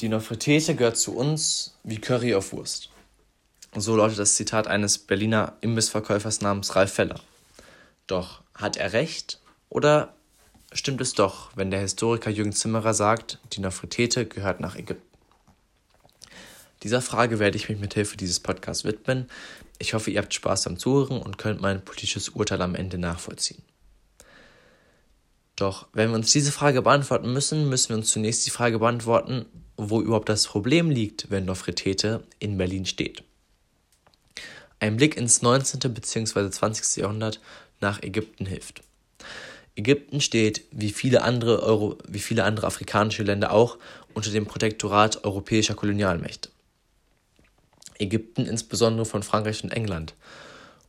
Die Nofretete gehört zu uns wie Curry auf Wurst. So lautet das Zitat eines Berliner Imbissverkäufers namens Ralf Feller. Doch hat er recht oder stimmt es doch, wenn der Historiker Jürgen Zimmerer sagt, die Nofretete gehört nach Ägypten? Dieser Frage werde ich mich mit Hilfe dieses Podcasts widmen. Ich hoffe, ihr habt Spaß am Zuhören und könnt mein politisches Urteil am Ende nachvollziehen. Doch wenn wir uns diese Frage beantworten müssen, müssen wir uns zunächst die Frage beantworten, wo überhaupt das Problem liegt, wenn Nofretete in Berlin steht. Ein Blick ins 19. bzw. 20. Jahrhundert nach Ägypten hilft. Ägypten steht, wie viele, andere Euro, wie viele andere afrikanische Länder auch, unter dem Protektorat europäischer Kolonialmächte. Ägypten insbesondere von Frankreich und England.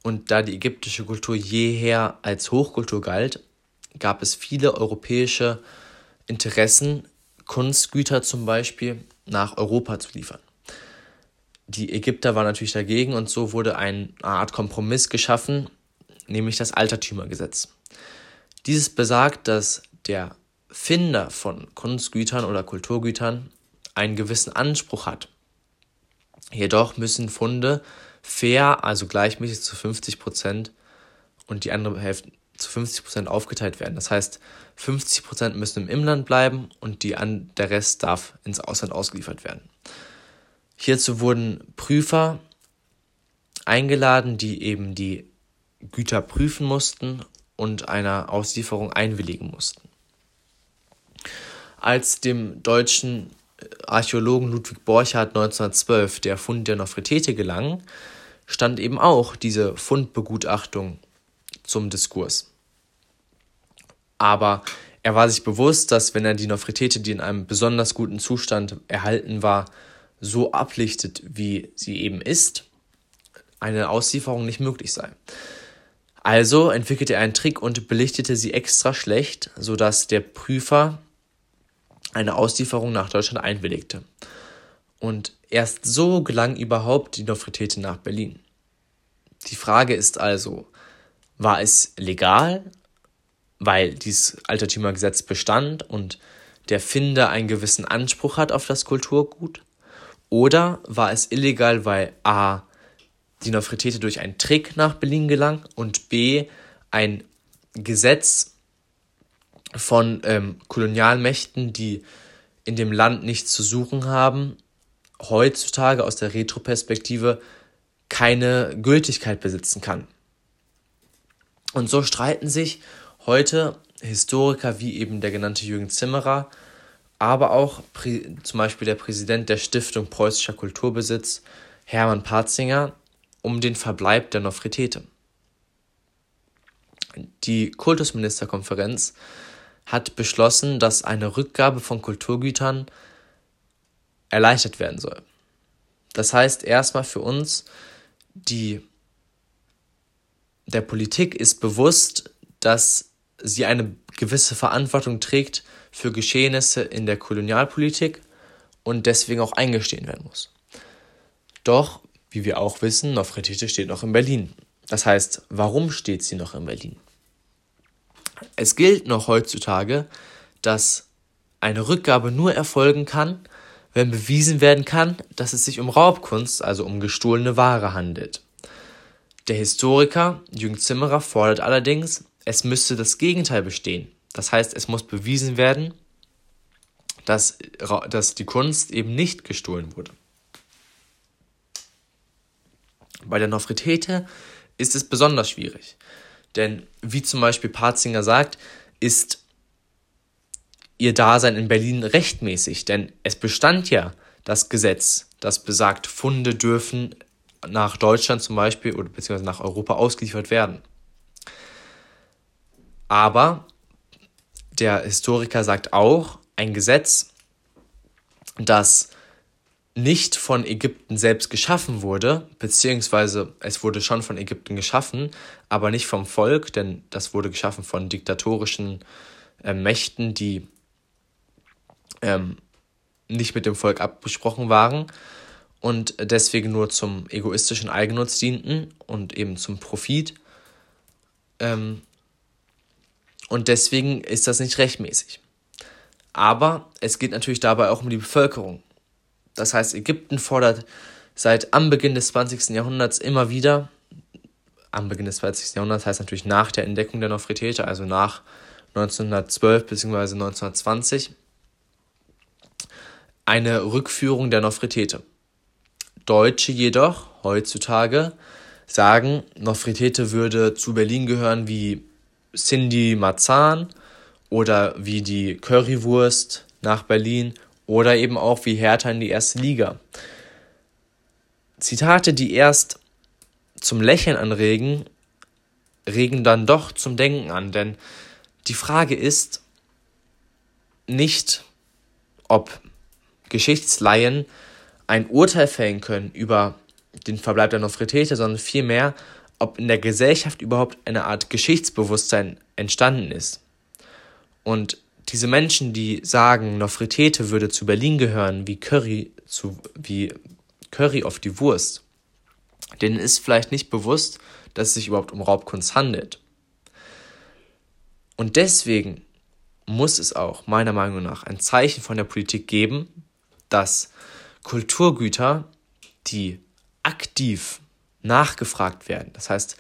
Und da die ägyptische Kultur jeher als Hochkultur galt, gab es viele europäische Interessen, Kunstgüter zum Beispiel nach Europa zu liefern. Die Ägypter waren natürlich dagegen und so wurde eine Art Kompromiss geschaffen, nämlich das Altertümergesetz. Dieses besagt, dass der Finder von Kunstgütern oder Kulturgütern einen gewissen Anspruch hat. Jedoch müssen Funde fair, also gleichmäßig zu 50 Prozent und die andere Hälfte zu 50 Prozent aufgeteilt werden. Das heißt, 50 Prozent müssen im Inland bleiben und die an, der Rest darf ins Ausland ausgeliefert werden. Hierzu wurden Prüfer eingeladen, die eben die Güter prüfen mussten und einer Auslieferung einwilligen mussten. Als dem deutschen Archäologen Ludwig Borchardt 1912 der Fund der Nofretete gelang, stand eben auch diese Fundbegutachtung Diskurs. Aber er war sich bewusst, dass wenn er die Nofretete, die in einem besonders guten Zustand erhalten war, so ablichtet, wie sie eben ist, eine Auslieferung nicht möglich sei. Also entwickelte er einen Trick und belichtete sie extra schlecht, sodass der Prüfer eine Auslieferung nach Deutschland einwilligte. Und erst so gelang überhaupt die Nofretete nach Berlin. Die Frage ist also, war es legal, weil dieses Altertümergesetz bestand und der Finder einen gewissen Anspruch hat auf das Kulturgut? Oder war es illegal, weil a. die Nofretete durch einen Trick nach Berlin gelang und b. ein Gesetz von ähm, Kolonialmächten, die in dem Land nichts zu suchen haben, heutzutage aus der Retroperspektive keine Gültigkeit besitzen kann. Und so streiten sich heute Historiker wie eben der genannte Jürgen Zimmerer, aber auch zum Beispiel der Präsident der Stiftung Preußischer Kulturbesitz, Hermann Patzinger, um den Verbleib der Nofretete. Die Kultusministerkonferenz hat beschlossen, dass eine Rückgabe von Kulturgütern erleichtert werden soll. Das heißt erstmal für uns, die der Politik ist bewusst, dass sie eine gewisse Verantwortung trägt für Geschehnisse in der Kolonialpolitik und deswegen auch eingestehen werden muss. Doch, wie wir auch wissen, Nofretete steht noch in Berlin. Das heißt, warum steht sie noch in Berlin? Es gilt noch heutzutage, dass eine Rückgabe nur erfolgen kann, wenn bewiesen werden kann, dass es sich um Raubkunst, also um gestohlene Ware handelt. Der Historiker Jürgen Zimmerer fordert allerdings, es müsste das Gegenteil bestehen. Das heißt, es muss bewiesen werden, dass, dass die Kunst eben nicht gestohlen wurde. Bei der Nofretete ist es besonders schwierig. Denn wie zum Beispiel Patzinger sagt, ist ihr Dasein in Berlin rechtmäßig, denn es bestand ja das Gesetz, das besagt, Funde dürfen nach Deutschland zum Beispiel oder beziehungsweise nach Europa ausgeliefert werden. Aber der Historiker sagt auch, ein Gesetz, das nicht von Ägypten selbst geschaffen wurde, beziehungsweise es wurde schon von Ägypten geschaffen, aber nicht vom Volk, denn das wurde geschaffen von diktatorischen äh, Mächten, die ähm, nicht mit dem Volk abgesprochen waren und deswegen nur zum egoistischen Eigennutz dienten und eben zum Profit. Ähm, und deswegen ist das nicht rechtmäßig. Aber es geht natürlich dabei auch um die Bevölkerung. Das heißt, Ägypten fordert seit am Beginn des 20. Jahrhunderts immer wieder, am Beginn des 20. Jahrhunderts heißt natürlich nach der Entdeckung der Nofretete, also nach 1912 bzw. 1920, eine Rückführung der Nofretete. Deutsche jedoch heutzutage sagen, Nofretete würde zu Berlin gehören wie Cindy Marzahn oder wie die Currywurst nach Berlin oder eben auch wie Hertha in die erste Liga. Zitate, die erst zum Lächeln anregen, regen dann doch zum Denken an, denn die Frage ist nicht, ob Geschichtsleihen ein Urteil fällen können über den Verbleib der Nofretete, sondern vielmehr, ob in der Gesellschaft überhaupt eine Art Geschichtsbewusstsein entstanden ist. Und diese Menschen, die sagen, Nofretete würde zu Berlin gehören, wie Curry, zu, wie Curry auf die Wurst, denen ist vielleicht nicht bewusst, dass es sich überhaupt um Raubkunst handelt. Und deswegen muss es auch meiner Meinung nach ein Zeichen von der Politik geben, dass Kulturgüter, die aktiv nachgefragt werden, das heißt,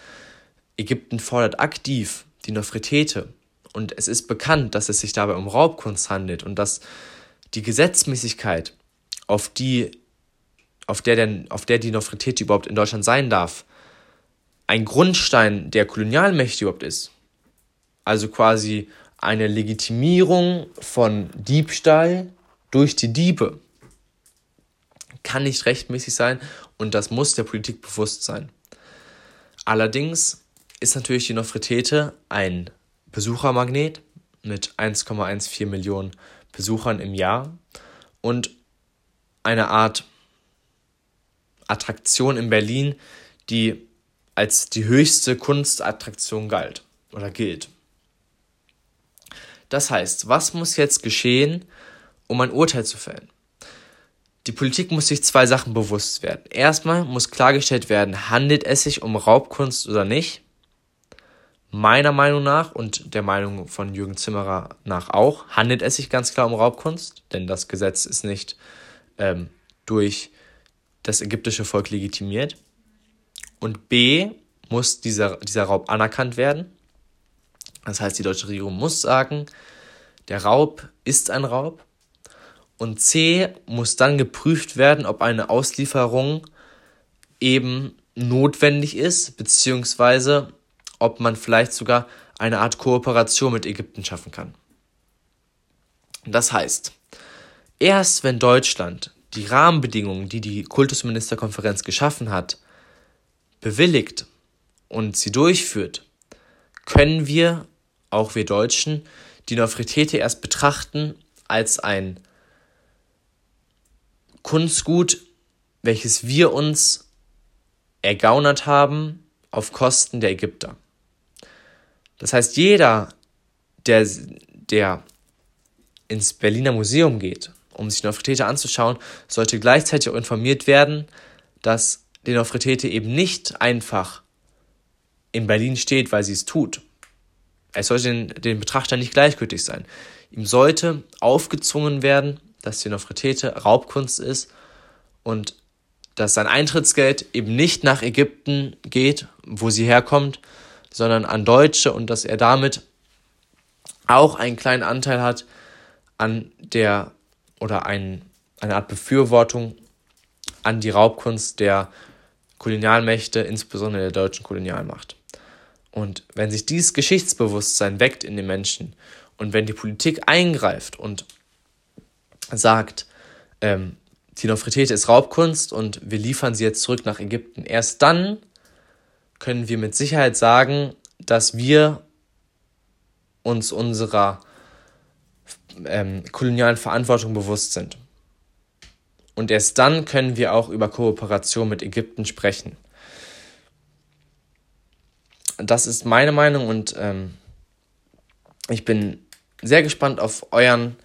Ägypten fordert aktiv die Nofretete und es ist bekannt, dass es sich dabei um Raubkunst handelt und dass die Gesetzmäßigkeit, auf die, auf der, denn, auf der die Nofretete überhaupt in Deutschland sein darf, ein Grundstein der Kolonialmächte überhaupt ist. Also quasi eine Legitimierung von Diebstahl durch die Diebe. Kann nicht rechtmäßig sein und das muss der Politik bewusst sein. Allerdings ist natürlich die Nofretete ein Besuchermagnet mit 1,14 Millionen Besuchern im Jahr und eine Art Attraktion in Berlin, die als die höchste Kunstattraktion galt oder gilt. Das heißt, was muss jetzt geschehen, um ein Urteil zu fällen? Die Politik muss sich zwei Sachen bewusst werden. Erstmal muss klargestellt werden, handelt es sich um Raubkunst oder nicht meiner Meinung nach und der Meinung von Jürgen Zimmerer nach auch, handelt es sich ganz klar um Raubkunst, denn das Gesetz ist nicht ähm, durch das ägyptische Volk legitimiert. Und B muss dieser, dieser Raub anerkannt werden. Das heißt, die deutsche Regierung muss sagen, der Raub ist ein Raub. Und C muss dann geprüft werden, ob eine Auslieferung eben notwendig ist, beziehungsweise ob man vielleicht sogar eine Art Kooperation mit Ägypten schaffen kann. Das heißt, erst wenn Deutschland die Rahmenbedingungen, die die Kultusministerkonferenz geschaffen hat, bewilligt und sie durchführt, können wir, auch wir Deutschen, die Nofretete erst betrachten als ein Kunstgut, welches wir uns ergaunert haben auf Kosten der Ägypter. Das heißt, jeder, der, der ins Berliner Museum geht, um sich Nofretete anzuschauen, sollte gleichzeitig auch informiert werden, dass die Nofretete eben nicht einfach in Berlin steht, weil sie es tut. Es sollte den, den Betrachter nicht gleichgültig sein. Ihm sollte aufgezwungen werden, dass die Nofretete Raubkunst ist und dass sein Eintrittsgeld eben nicht nach Ägypten geht, wo sie herkommt, sondern an Deutsche und dass er damit auch einen kleinen Anteil hat an der oder ein, eine Art Befürwortung an die Raubkunst der Kolonialmächte, insbesondere der deutschen Kolonialmacht. Und wenn sich dieses Geschichtsbewusstsein weckt in den Menschen und wenn die Politik eingreift und sagt, ähm, die Nofretete ist Raubkunst und wir liefern sie jetzt zurück nach Ägypten, erst dann können wir mit Sicherheit sagen, dass wir uns unserer ähm, kolonialen Verantwortung bewusst sind. Und erst dann können wir auch über Kooperation mit Ägypten sprechen. Das ist meine Meinung und ähm, ich bin sehr gespannt auf euren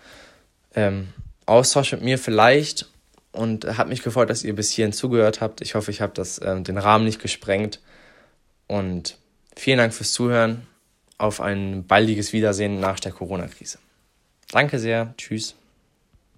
ähm, Austausch mit mir vielleicht und habe mich gefreut, dass ihr bis hierhin zugehört habt. Ich hoffe, ich habe das äh, den Rahmen nicht gesprengt. Und vielen Dank fürs Zuhören. Auf ein baldiges Wiedersehen nach der Corona-Krise. Danke sehr. Tschüss.